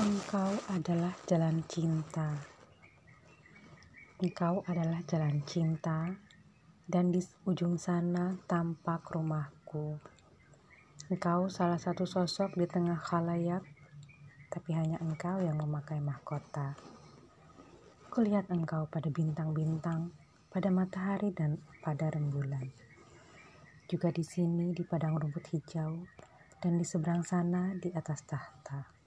Engkau adalah jalan cinta. Engkau adalah jalan cinta, dan di ujung sana tampak rumahku. Engkau salah satu sosok di tengah khalayak, tapi hanya engkau yang memakai mahkota. Kulihat engkau pada bintang-bintang, pada matahari dan pada rembulan. Juga di sini di padang rumput hijau, dan di seberang sana di atas tahta.